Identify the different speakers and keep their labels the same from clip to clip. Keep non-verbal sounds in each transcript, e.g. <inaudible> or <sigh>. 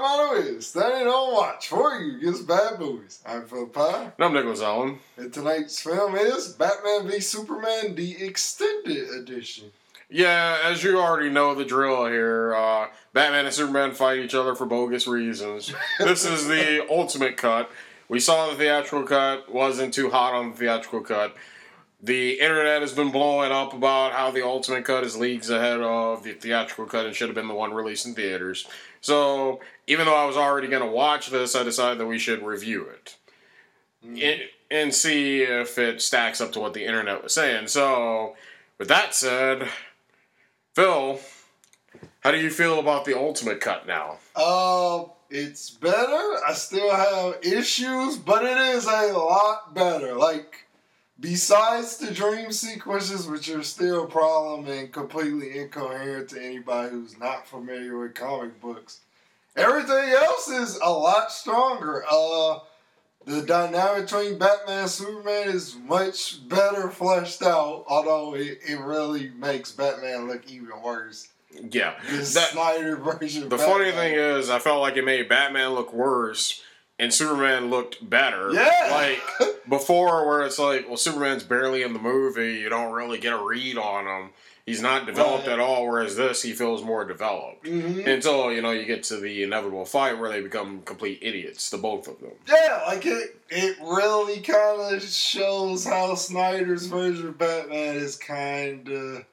Speaker 1: Watch, where motto is standing on watch for you against bad movies. I'm Philip Pye.
Speaker 2: And I'm Nicholas Allen.
Speaker 1: And tonight's film is Batman v Superman, the extended edition.
Speaker 2: Yeah, as you already know the drill here, uh, Batman and Superman fight each other for bogus reasons. <laughs> this is the ultimate cut. We saw the theatrical cut, wasn't too hot on the theatrical cut. The internet has been blowing up about how the ultimate cut is leagues ahead of the theatrical cut and should have been the one released in theaters. So, even though I was already going to watch this, I decided that we should review it. It- and see if it stacks up to what the internet was saying. So, with that said, Phil, how do you feel about the ultimate cut now?
Speaker 1: Uh, it's better. I still have issues, but it is a lot better. Like, besides the dream sequences, which are still a problem and completely incoherent to anybody who's not familiar with comic books, everything else is a lot stronger. Uh, the dynamic between Batman and Superman is much better fleshed out, although it, it really makes Batman look even worse.
Speaker 2: Yeah.
Speaker 1: The
Speaker 2: That-
Speaker 1: Snyder version.
Speaker 2: the funny thing is, I felt like it made Batman look worse and Superman looked better.
Speaker 1: Yeah.
Speaker 2: Like <laughs> before, where it's like, well, Superman's barely in the movie. You don't really get a read on him. He's not developed
Speaker 1: Right.
Speaker 2: at all. Whereas this, he feels more developed.
Speaker 1: Mhm.
Speaker 2: Until you know you get to the inevitable fight where they become complete idiots, the both of them.
Speaker 1: Yeah, like it, it really kind of shows how Snyder's version of Batman is kind of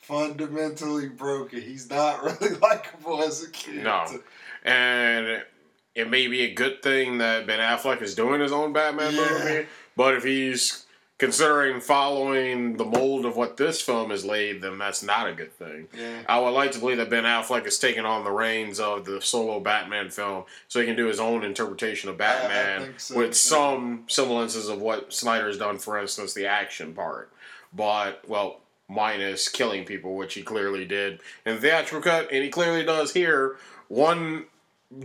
Speaker 1: fundamentally broken. He's not <laughs> really likable as a kid.
Speaker 2: No. and it may be a good thing that Ben Affleck is doing his own Batman
Speaker 1: Yeah.
Speaker 2: movie, but if he's considering following the mold of what this film has laid, then that's not a good thing.
Speaker 1: Yeah.
Speaker 2: I would like to believe that Ben Affleck is taking on the reins of the solo Batman film so he can do his own interpretation of Batman
Speaker 1: so,
Speaker 2: with
Speaker 1: too.
Speaker 2: some semblances of what Snyder's done, for instance, the action part. But, well, minus killing people, which he clearly did in the theatrical cut, and he clearly does here. One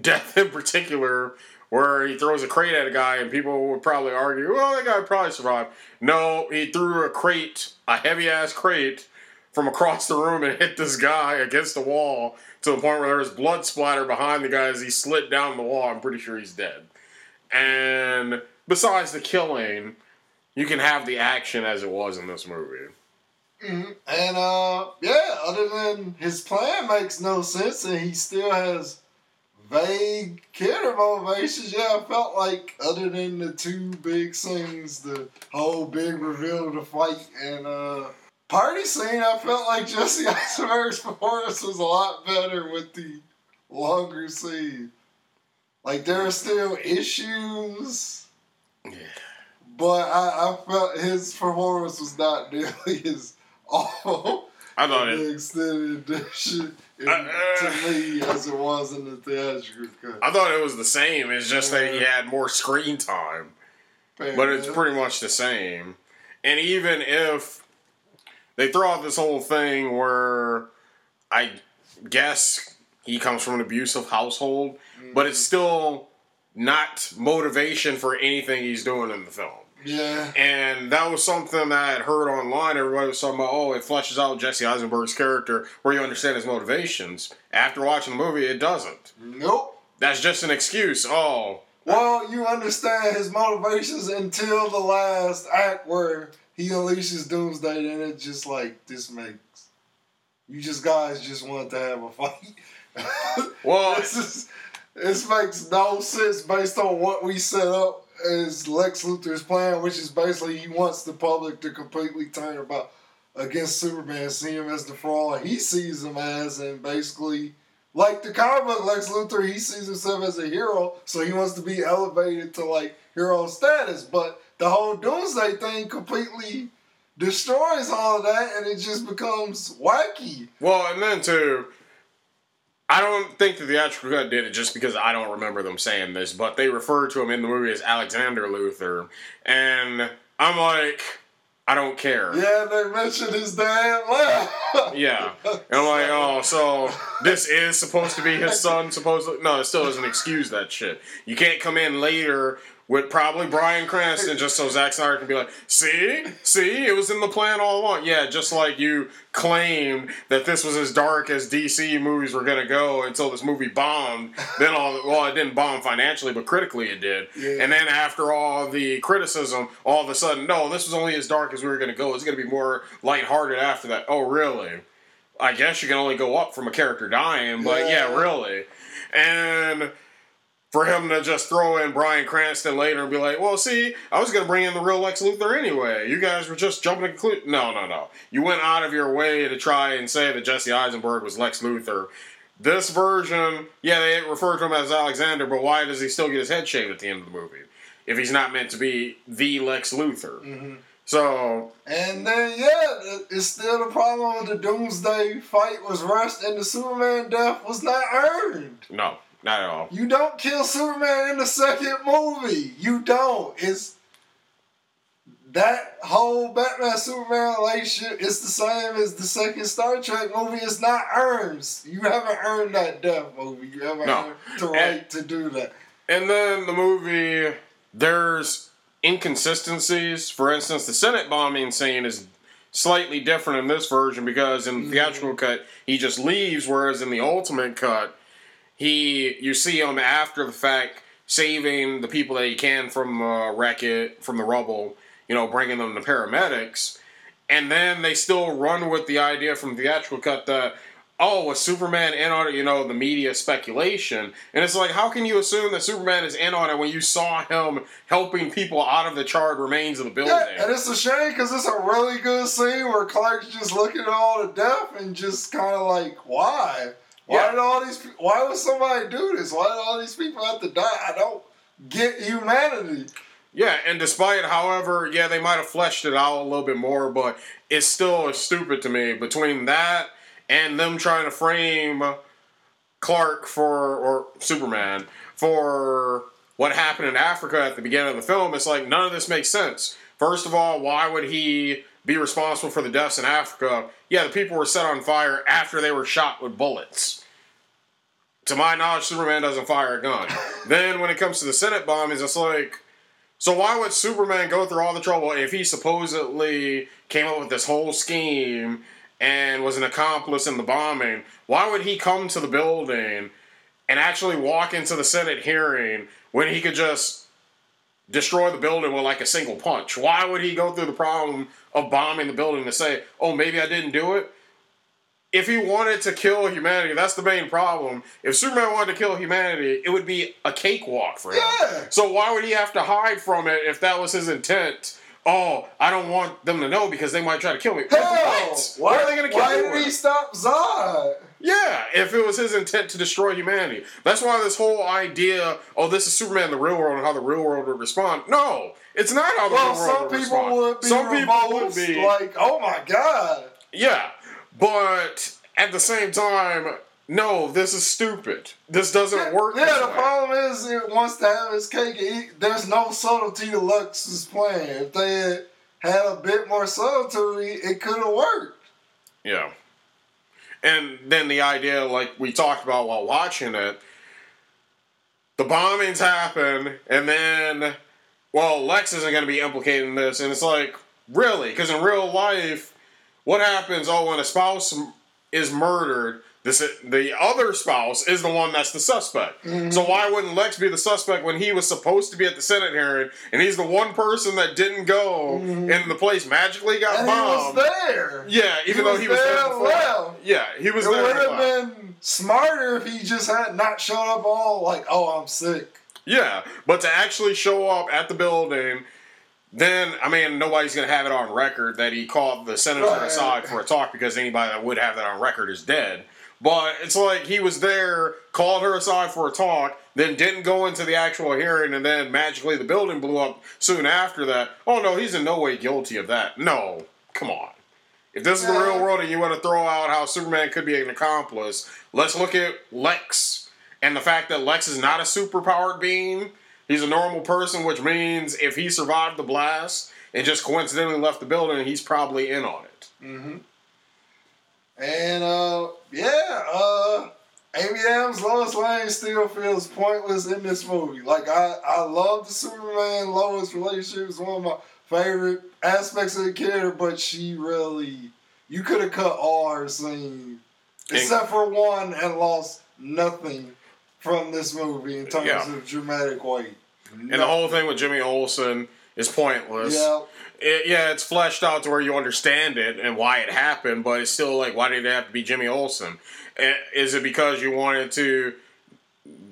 Speaker 2: death in particular where he throws a crate at a guy and people would probably argue, well, that guy probably survived. No, he threw a crate, a heavy ass crate, from across the room and hit this guy against the wall to the point where there was blood splatter behind the guy as he slid down the wall. I'm pretty sure he's dead. And besides the killing, you can have the action as it was in this movie.
Speaker 1: Mhm. And uh, yeah, other than his plan makes no sense, and he still has vague character motivations. Yeah, I felt like other than the two big scenes, the whole big reveal of the fight and uh party scene, I felt like Jesse <laughs> Eisenberg's performance was a lot better with the longer scene. Like there are still issues.
Speaker 2: Yeah.
Speaker 1: But I, I felt his performance was not <laughs> nearly as awful
Speaker 2: I thought it.
Speaker 1: the extended edition in-
Speaker 2: Uh, uh.
Speaker 1: to me as it was in the theatrical cut.
Speaker 2: I thought it was the same. It's just that he had more screen time. But it's pretty much the same. And even if they throw out this whole thing where I guess he comes from an abusive household, but it's still not motivation for anything he's doing in the film.
Speaker 1: Yeah.
Speaker 2: And that was something that I had heard online. Everybody was talking about, oh, it fleshes out Jesse Eisenberg's character where you understand his motivations. After watching the movie, it doesn't.
Speaker 1: Nope.
Speaker 2: That's just an excuse. Oh,
Speaker 1: Well, you understand his motivations until the last act where he unleashes Doomsday, and it's just like this makes you just guys just want to have a fight. <laughs>
Speaker 2: well,
Speaker 1: this is this makes no sense based on what we set up as Lex Luthor's plan, which is basically he wants the public to completely turn about against Superman, see him as the fraud he sees him as, and basically like the comic book Lex Luthor, he sees himself as a hero, so he wants to be elevated to like hero status. But the whole Doomsday thing completely destroys all of that, and it just becomes wacky.
Speaker 2: Well, and then too, I don't think the theatrical cut did it just because I don't remember them saying this, but they refer to him in the movie as Alexander Luthor, and I'm like, I don't care.
Speaker 1: Yeah, they mentioned his dad.
Speaker 2: Yeah. And I'm like, oh, so this is supposed to be his <laughs> son, supposedly? No, it still doesn't excuse that shit. You can't come in later with probably Bryan Cranston, just so Zack Snyder can be like, "See, see, it was in the plan all along." Yeah, just like you claimed that this was as dark as DC movies were gonna go until this movie bombed. then all well, it didn't bomb financially, but critically it did.
Speaker 1: Yeah.
Speaker 2: And then after all the criticism, all of a sudden, no, this was only as dark as we were gonna go. It's gonna be more lighthearted after that. Oh, really? I guess you can only go up from a character dying, but yeah,
Speaker 1: Yeah.
Speaker 2: really. And for him to just throw in Bryan Cranston later and be like, well, see, I was going to bring in the real Lex Luthor anyway. You guys were just jumping to conclusion. No, no, no. You went out of your way to try and say that Jesse Eisenberg was Lex Luthor. This version, yeah, they refer to him as Alexander, but why does he still get his head shaved at the end of the movie? If he's not meant to be the Lex Luthor.
Speaker 1: Mm-hmm.
Speaker 2: So,
Speaker 1: And then yeah, it's still the problem with the Doomsday fight was rushed, and the Superman death was not earned.
Speaker 2: no, not at all.
Speaker 1: You don't kill Superman in the second movie. You don't. It's that whole Batman Superman relationship is the same as the second Star Trek movie. It's not earned. You haven't earned that death movie. You haven't
Speaker 2: No.
Speaker 1: earned the right to do that.
Speaker 2: And then the movie, there's inconsistencies. For instance, the Senate bombing scene is slightly different in this version because in the mm-hmm. theatrical cut he just leaves, whereas in the ultimate cut, he you see him after the fact saving the people that he can from uh, wreck it from the rubble, you know, bringing them to paramedics, and then they still run with the idea from the theatrical cut that oh, was Superman in on it? You know, the media speculation. And it's like, how can you assume that Superman is in on it when you saw him helping people out of the charred remains of the building?
Speaker 1: Yeah, and it's a shame because it's a really good scene where Clark's just looking at all the death and just kind of like, why? Why
Speaker 2: Yeah.
Speaker 1: did all these? Why would somebody do this? Why did all these people have to die? I don't get humanity.
Speaker 2: Yeah, and despite, however, yeah, they might have fleshed it out a little bit more, but it's still stupid to me. Between that and them trying to frame Clark for, or Superman, for what happened in Africa at the beginning of the film, it's like none of this makes sense. First of all, why would he be responsible for the deaths in Africa? Yeah, the people were set on fire after they were shot with bullets. To my knowledge, Superman doesn't fire a gun. <laughs> then when it comes to the Senate bombings, it's like, so why would Superman go through all the trouble if he supposedly came up with this whole scheme and was an accomplice in the bombing? Why would he come to the building and actually walk into the Senate hearing when he could just destroy the building with like a single punch? Why would he go through the problem of bombing the building to say, "Oh, maybe I didn't do it"? If he wanted to kill humanity, that's the main problem. If Superman wanted to kill humanity, it would be a cakewalk for him.
Speaker 1: Yeah.
Speaker 2: So why would he have to hide from it if that was his intent? Oh, I don't want them to know because they might try to kill me.
Speaker 1: Hell,
Speaker 2: What?
Speaker 1: why
Speaker 2: are they going to kill
Speaker 1: Why
Speaker 2: you?
Speaker 1: did he stop Zod?
Speaker 2: Yeah, if it was his intent to destroy humanity. That's why this whole idea, oh, this is Superman in the real world and how the real world would respond. No, it's not how the
Speaker 1: Well,
Speaker 2: real world
Speaker 1: some
Speaker 2: would
Speaker 1: people
Speaker 2: respond.
Speaker 1: would be
Speaker 2: some people would be.
Speaker 1: like, oh my god.
Speaker 2: yeah, but at the same time, no, this is stupid. This doesn't work.
Speaker 1: Yeah, the
Speaker 2: way.
Speaker 1: problem is it wants to have his cake. and eat- There's no subtlety to Lex's plan. If they had had a bit more subtlety, it could have worked.
Speaker 2: Yeah. And then the idea, like we talked about while watching it, the bombings happen, and then, well, Lex isn't going to be implicated in this, and it's like, really? Because in real life, what happens? Oh, when a spouse is murdered, this the other spouse is the one that's the suspect. Mm-hmm. So why wouldn't Lex be the suspect when he was supposed to be at the Senate hearing, and he's the one person that didn't go, mm-hmm. and the place magically got
Speaker 1: And he was there.
Speaker 2: Yeah, even
Speaker 1: He
Speaker 2: though
Speaker 1: was
Speaker 2: he was
Speaker 1: there
Speaker 2: there
Speaker 1: left.
Speaker 2: Yeah, he was
Speaker 1: It
Speaker 2: there.
Speaker 1: would have been smarter if he just had not shown up all like, oh, I'm sick.
Speaker 2: Yeah, but to actually show up at the building, then I mean nobody's gonna have it on record that he called the senator
Speaker 1: Right.
Speaker 2: aside for a talk because anybody that would have that on record is dead. But it's like he was there, called her aside for a talk, then didn't go into the actual hearing, and then magically the building blew up soon after that. Oh no, he's in no way guilty of that. No, come on. If this is the real world and you want to throw out how Superman could be an accomplice, let's look at Lex and the fact that Lex is not a superpowered being. He's a normal person, which means if he survived the blast and just coincidentally left the building, he's probably in on it. Mm-hmm.
Speaker 1: And uh, yeah, uh, Amy Adams, Lois Lane still feels pointless in this movie. Like I, I love the Superman Lois relationship. It's one of my favorite aspects of the character, but she really, you could have cut all her scenes except for one and lost nothing from this movie in terms
Speaker 2: Yeah.
Speaker 1: of dramatic weight.
Speaker 2: And the whole thing with Jimmy Olsen is pointless.
Speaker 1: yeah,
Speaker 2: It, yeah, it's fleshed out to where you understand it and why it happened, but it's still like, why did it have to be Jimmy Olsen? Is it because you wanted to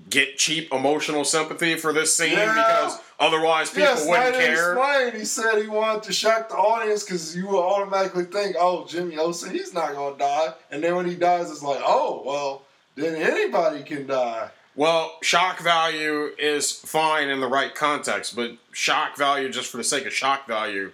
Speaker 2: get cheap emotional sympathy for this scene
Speaker 1: Yeah.
Speaker 2: because otherwise people
Speaker 1: yes,
Speaker 2: wouldn't care?
Speaker 1: explained. He said he wanted to shock the audience because you will automatically think, "Oh, Jimmy Olsen, he's not gonna die," and then when he dies, it's like, "Oh, well, then anybody can die."
Speaker 2: Well, shock value is fine in the right context, but shock value just for the sake of shock value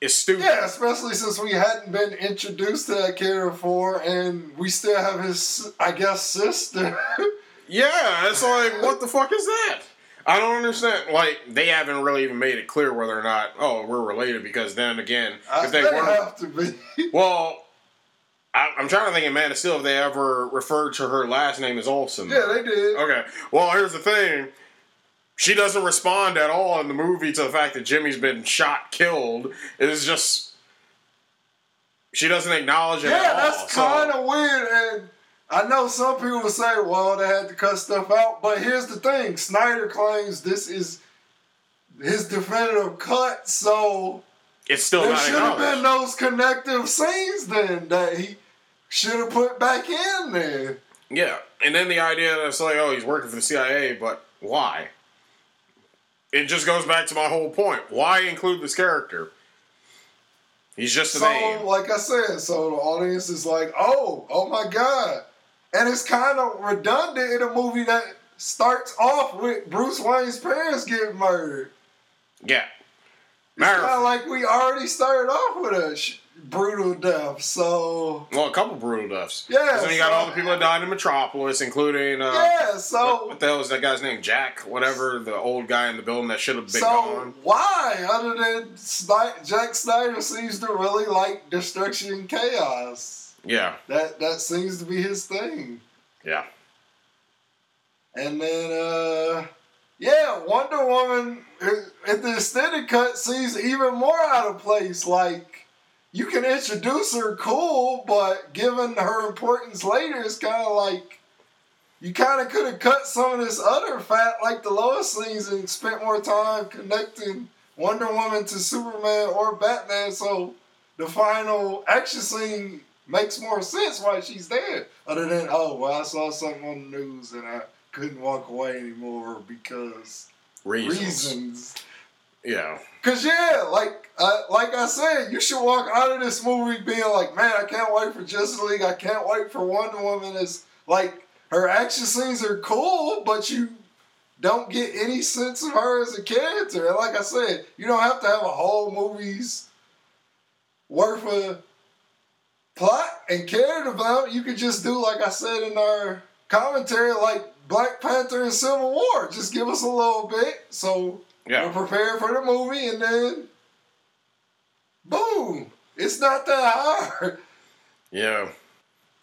Speaker 2: is stupid.
Speaker 1: Yeah, especially since we hadn't been introduced to that character before, and we still have his, I guess, sister. <laughs>
Speaker 2: Yeah, it's like, what the fuck is that? I don't understand. Like, they haven't really even made it clear whether or not, oh, we're related, because then again,
Speaker 1: I,
Speaker 2: if they
Speaker 1: they
Speaker 2: weren't.
Speaker 1: have to be. <laughs>
Speaker 2: Well, I, I'm trying to think in Man of Steel if they ever referred to her last name as Olsen.
Speaker 1: yeah, they did.
Speaker 2: Okay. Well, here's the thing. She doesn't respond at all in the movie to the fact that Jimmy's been shot, killed. It's just she doesn't acknowledge it
Speaker 1: Yeah,
Speaker 2: at all.
Speaker 1: that's
Speaker 2: So-
Speaker 1: kind of weird. And I know some people will say, well, they had to cut stuff out. But here's the thing Snyder claims this is his definitive cut. So
Speaker 2: it's still
Speaker 1: there should have been those connective scenes then that he should have put back in there.
Speaker 2: Yeah, and then the idea that it's like, oh, he's working for the CIA, but why? It just goes back to my whole point. Why include this character? He's just
Speaker 1: So,
Speaker 2: name.
Speaker 1: like I said, so the audience is like, oh, oh my God. And it's kind of redundant in a movie that starts off with Bruce Wayne's parents getting murdered.
Speaker 2: Yeah.
Speaker 1: It's
Speaker 2: Matter
Speaker 1: of
Speaker 2: of,
Speaker 1: like we already started off with a sh- brutal death. So,
Speaker 2: well, a couple brutal deaths.
Speaker 1: yeah.
Speaker 2: 'Cause then you got all the people that died in Metropolis, including uh,
Speaker 1: yeah, so.
Speaker 2: what the hell was that guy's name? Jack, whatever, the old guy in the building that should have been
Speaker 1: So
Speaker 2: gone.
Speaker 1: why, other than Sni- Jack Snyder seems to really like destruction and chaos.
Speaker 2: Yeah,
Speaker 1: That that seems to be his thing.
Speaker 2: yeah.
Speaker 1: And then, uh, yeah, Wonder Woman in the extended cut seems even more out of place. Like, you can introduce her cool, but given her importance later, it's kind of like you kind of could have cut some of this other fat, like the Lois scenes, and spent more time connecting Wonder Woman to Superman or Batman. So the final action scene makes more sense why she's there. Other than, oh, well, I saw something on the news and I couldn't walk away anymore because
Speaker 2: Reasons.
Speaker 1: reasons.
Speaker 2: Yeah.
Speaker 1: Cause yeah, like uh, like I said, you should walk out of this movie being like, man, I can't wait for Justice League. I can't wait for Wonder Woman. Is like her action scenes are cool, but you don't get any sense of her as a character. And like I said, you don't have to have a whole movie's worth of plot and character development. You could just do like I said in our commentary, like Black Panther and Civil War. Just give us a little bit so
Speaker 2: Yeah.
Speaker 1: we're prepared for the movie, and then boom! It's not that hard.
Speaker 2: Yeah.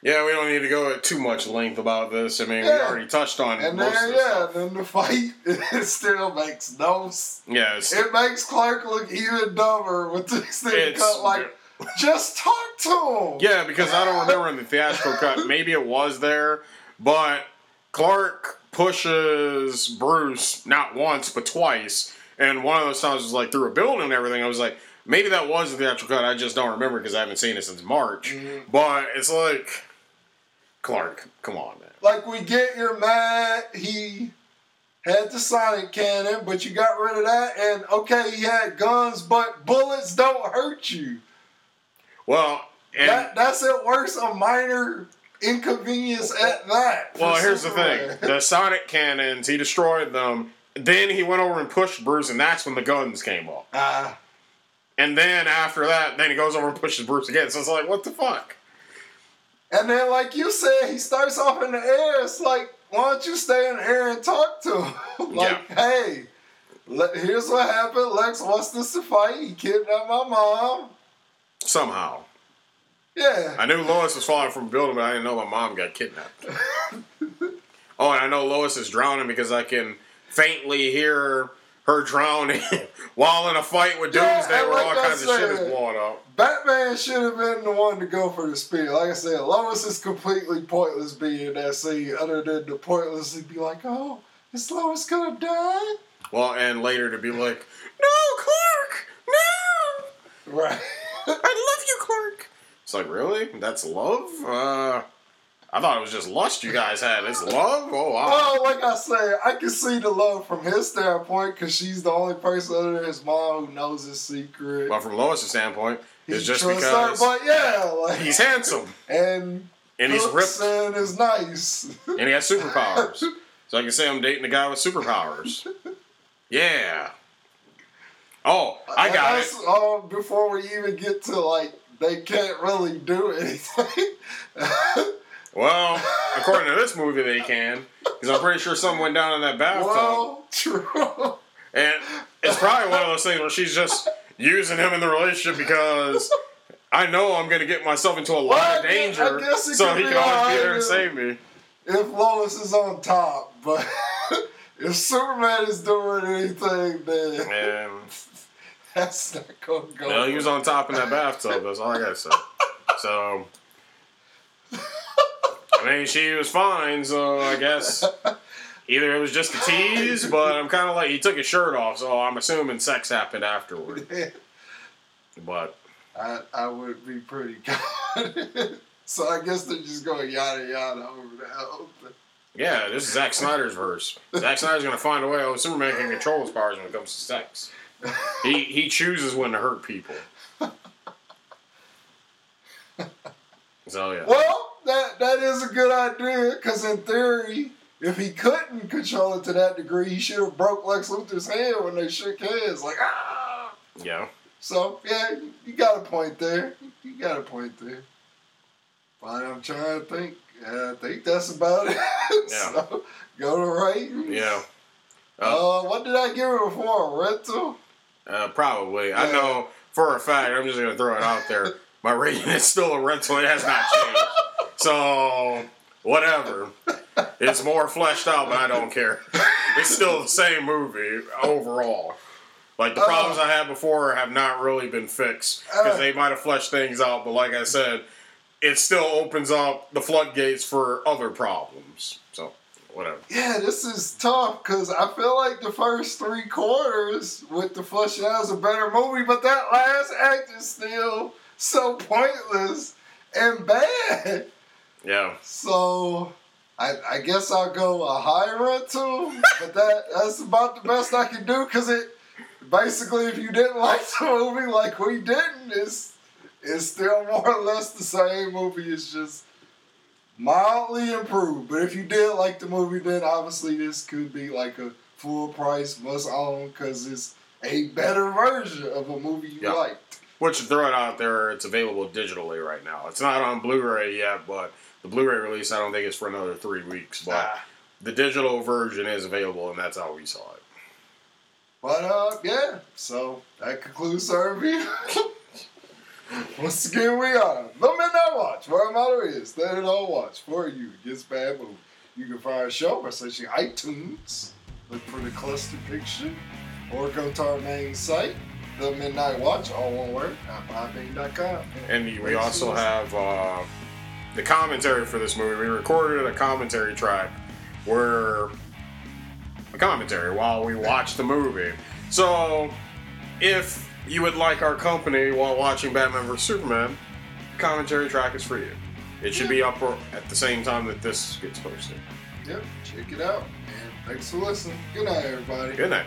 Speaker 2: Yeah, we don't need to go at too much length about this. I mean, we already touched on it.
Speaker 1: And
Speaker 2: most
Speaker 1: then
Speaker 2: of the
Speaker 1: yeah,
Speaker 2: stuff.
Speaker 1: then the fight <laughs> it still makes no. s-
Speaker 2: Yeah,
Speaker 1: It makes Clark look even dumber with this thing cut. Like, just talk to him.
Speaker 2: yeah, because I don't remember in the theatrical cut. Maybe it was there, but Clark pushes Bruce not once but twice, and one of those times was like through a building and everything. I was like, maybe that was the theatrical cut. I just don't remember because I haven't seen it since March.
Speaker 1: Mhm.
Speaker 2: But it's like, Clark, come on, man.
Speaker 1: Like we get you're mad. He had the sonic cannon, but you got rid of that. And okay, he had guns, but bullets don't hurt you.
Speaker 2: Well, and
Speaker 1: that, that's at worst a minor inconvenience at that.
Speaker 2: Well, here's the thing: the sonic cannons, he destroyed them. Then he went over and pushed Bruce, and that's when the guns came up.
Speaker 1: Ah,
Speaker 2: And then after that, then he goes over and pushes Bruce again. So it's like, what the fuck?
Speaker 1: and then, like you said, he starts off in the air. It's like, why don't you stay in the air and talk to him? <laughs> like, hey, le- here's what happened. Lex wants us to fight. He kidnapped my mom.
Speaker 2: Somehow,
Speaker 1: Yeah.
Speaker 2: I knew Lois was falling from a building, but I didn't know my mom got kidnapped. <laughs> Oh, and I know Lois is drowning because I can faintly hear her drowning <laughs> while in a fight with
Speaker 1: Yeah,
Speaker 2: Doomsday where
Speaker 1: like
Speaker 2: all
Speaker 1: I
Speaker 2: kinds of shit is
Speaker 1: said-
Speaker 2: blowing up.
Speaker 1: Batman should have been the one to go for the speed. Like I said, Lois is completely pointless being in that scene, other than to pointlessly be like, "Oh, is Lois gonna die?"
Speaker 2: Well, and later to be like, no, Clark, no,
Speaker 1: Right. <laughs>
Speaker 2: I love you, Clark. It's like, really? That's love? Uh, I thought it was just lust you guys had. It's love? Oh, wow.
Speaker 1: well, like I said, I can see the love from his standpoint because she's the only person other than his mom who knows his secret.
Speaker 2: But from Lois's standpoint, it's
Speaker 1: He
Speaker 2: just because
Speaker 1: her, but yeah, like
Speaker 2: he's handsome
Speaker 1: and
Speaker 2: and he's ripped
Speaker 1: and is nice.
Speaker 2: and he has superpowers. So I can say I'm dating a guy with superpowers. Yeah. Oh, I got it.
Speaker 1: Uh, before we even get to like, they can't really do anything. <laughs>
Speaker 2: Well, according to this movie, they can. Because I'm pretty sure something went down in that bathtub.
Speaker 1: well, true.
Speaker 2: And it's probably one of those things where she's just using him in the relationship because I know I'm going to get myself into a lot
Speaker 1: Well,
Speaker 2: of danger.
Speaker 1: I guess it
Speaker 2: So he can always be there and save me.
Speaker 1: if Lois is on top, but <laughs> if Superman is doing anything, then
Speaker 2: And
Speaker 1: that's not gonna go.
Speaker 2: well, he was on top in that bathtub. That's all I got to say. So. I mean, she was fine, so I guess either it was just a tease, but I'm kind of like, he took his shirt off, so I'm assuming sex happened afterward. <laughs> But
Speaker 1: I, I would be pretty <laughs> confident. so I guess they're just going yada yada over the thing.
Speaker 2: Yeah, this is Zack Snyder's verse. Zack Snyder's gonna find a way. Oh, Superman can control his powers when it comes to sex. He he chooses when to hurt people. So yeah,
Speaker 1: Well, that that is a good idea because in theory, if he couldn't control it to that degree, he should have broke Lex Luthor's hand when they shook hands. Like ah.
Speaker 2: yeah.
Speaker 1: So yeah, you got a point there. You got a point there. But I'm trying to think. Yeah, I think that's about it. <laughs>
Speaker 2: Yeah.
Speaker 1: so go to right.
Speaker 2: Yeah. Uh,
Speaker 1: Uh, what did I give it? A rental?
Speaker 2: Uh, probably. I know for a fact. I'm just gonna throw it out there. <laughs> My rating is still a rental. It has not changed. So whatever. It's more fleshed out, but I don't care. <laughs> It's still the same movie overall. Like the
Speaker 1: Uh.
Speaker 2: problems I had before have not really been fixed because
Speaker 1: Uh.
Speaker 2: they might have fleshed things out, but like I said, it still opens up the floodgates for other problems. Whatever.
Speaker 1: Yeah, this is tough because I feel like the first three quarters with the flushing out is a better movie, but that last act is still so pointless and bad.
Speaker 2: Yeah.
Speaker 1: So I, I guess I'll go a high rental, but that that's about the best I can do because it basically if you didn't like the movie like we didn't, it's it's still more or less the same movie. It's just mildly improved. But if you did like the movie, then obviously this could be like a full price must own because it's a better version of a movie you
Speaker 2: Yeah.
Speaker 1: liked.
Speaker 2: Which throw it out there, it's available digitally right now. It's not on Blu-ray yet, but the Blu-ray release I don't think is for another three weeks. But
Speaker 1: Ah.
Speaker 2: the digital version is available, and that's how we saw it.
Speaker 1: But uh, yeah. So that concludes our review. <laughs> Once again, we are the Midnight Watch. Where our motto is that it all watch for you against bad movie. You can find our show by searching iTunes, look for the cluster picture, or go to our main site, the Midnight Watch, all one word, at podbean.com.
Speaker 2: And we also have uh, the commentary for this movie. We recorded a commentary track where a commentary while we watch the movie. So if you would like our company while watching Batman vs Superman, the commentary track is for you. It should be up at the same time that this gets posted.
Speaker 1: Yep, check it out. And thanks for listening. Good night, everybody.
Speaker 2: Good night.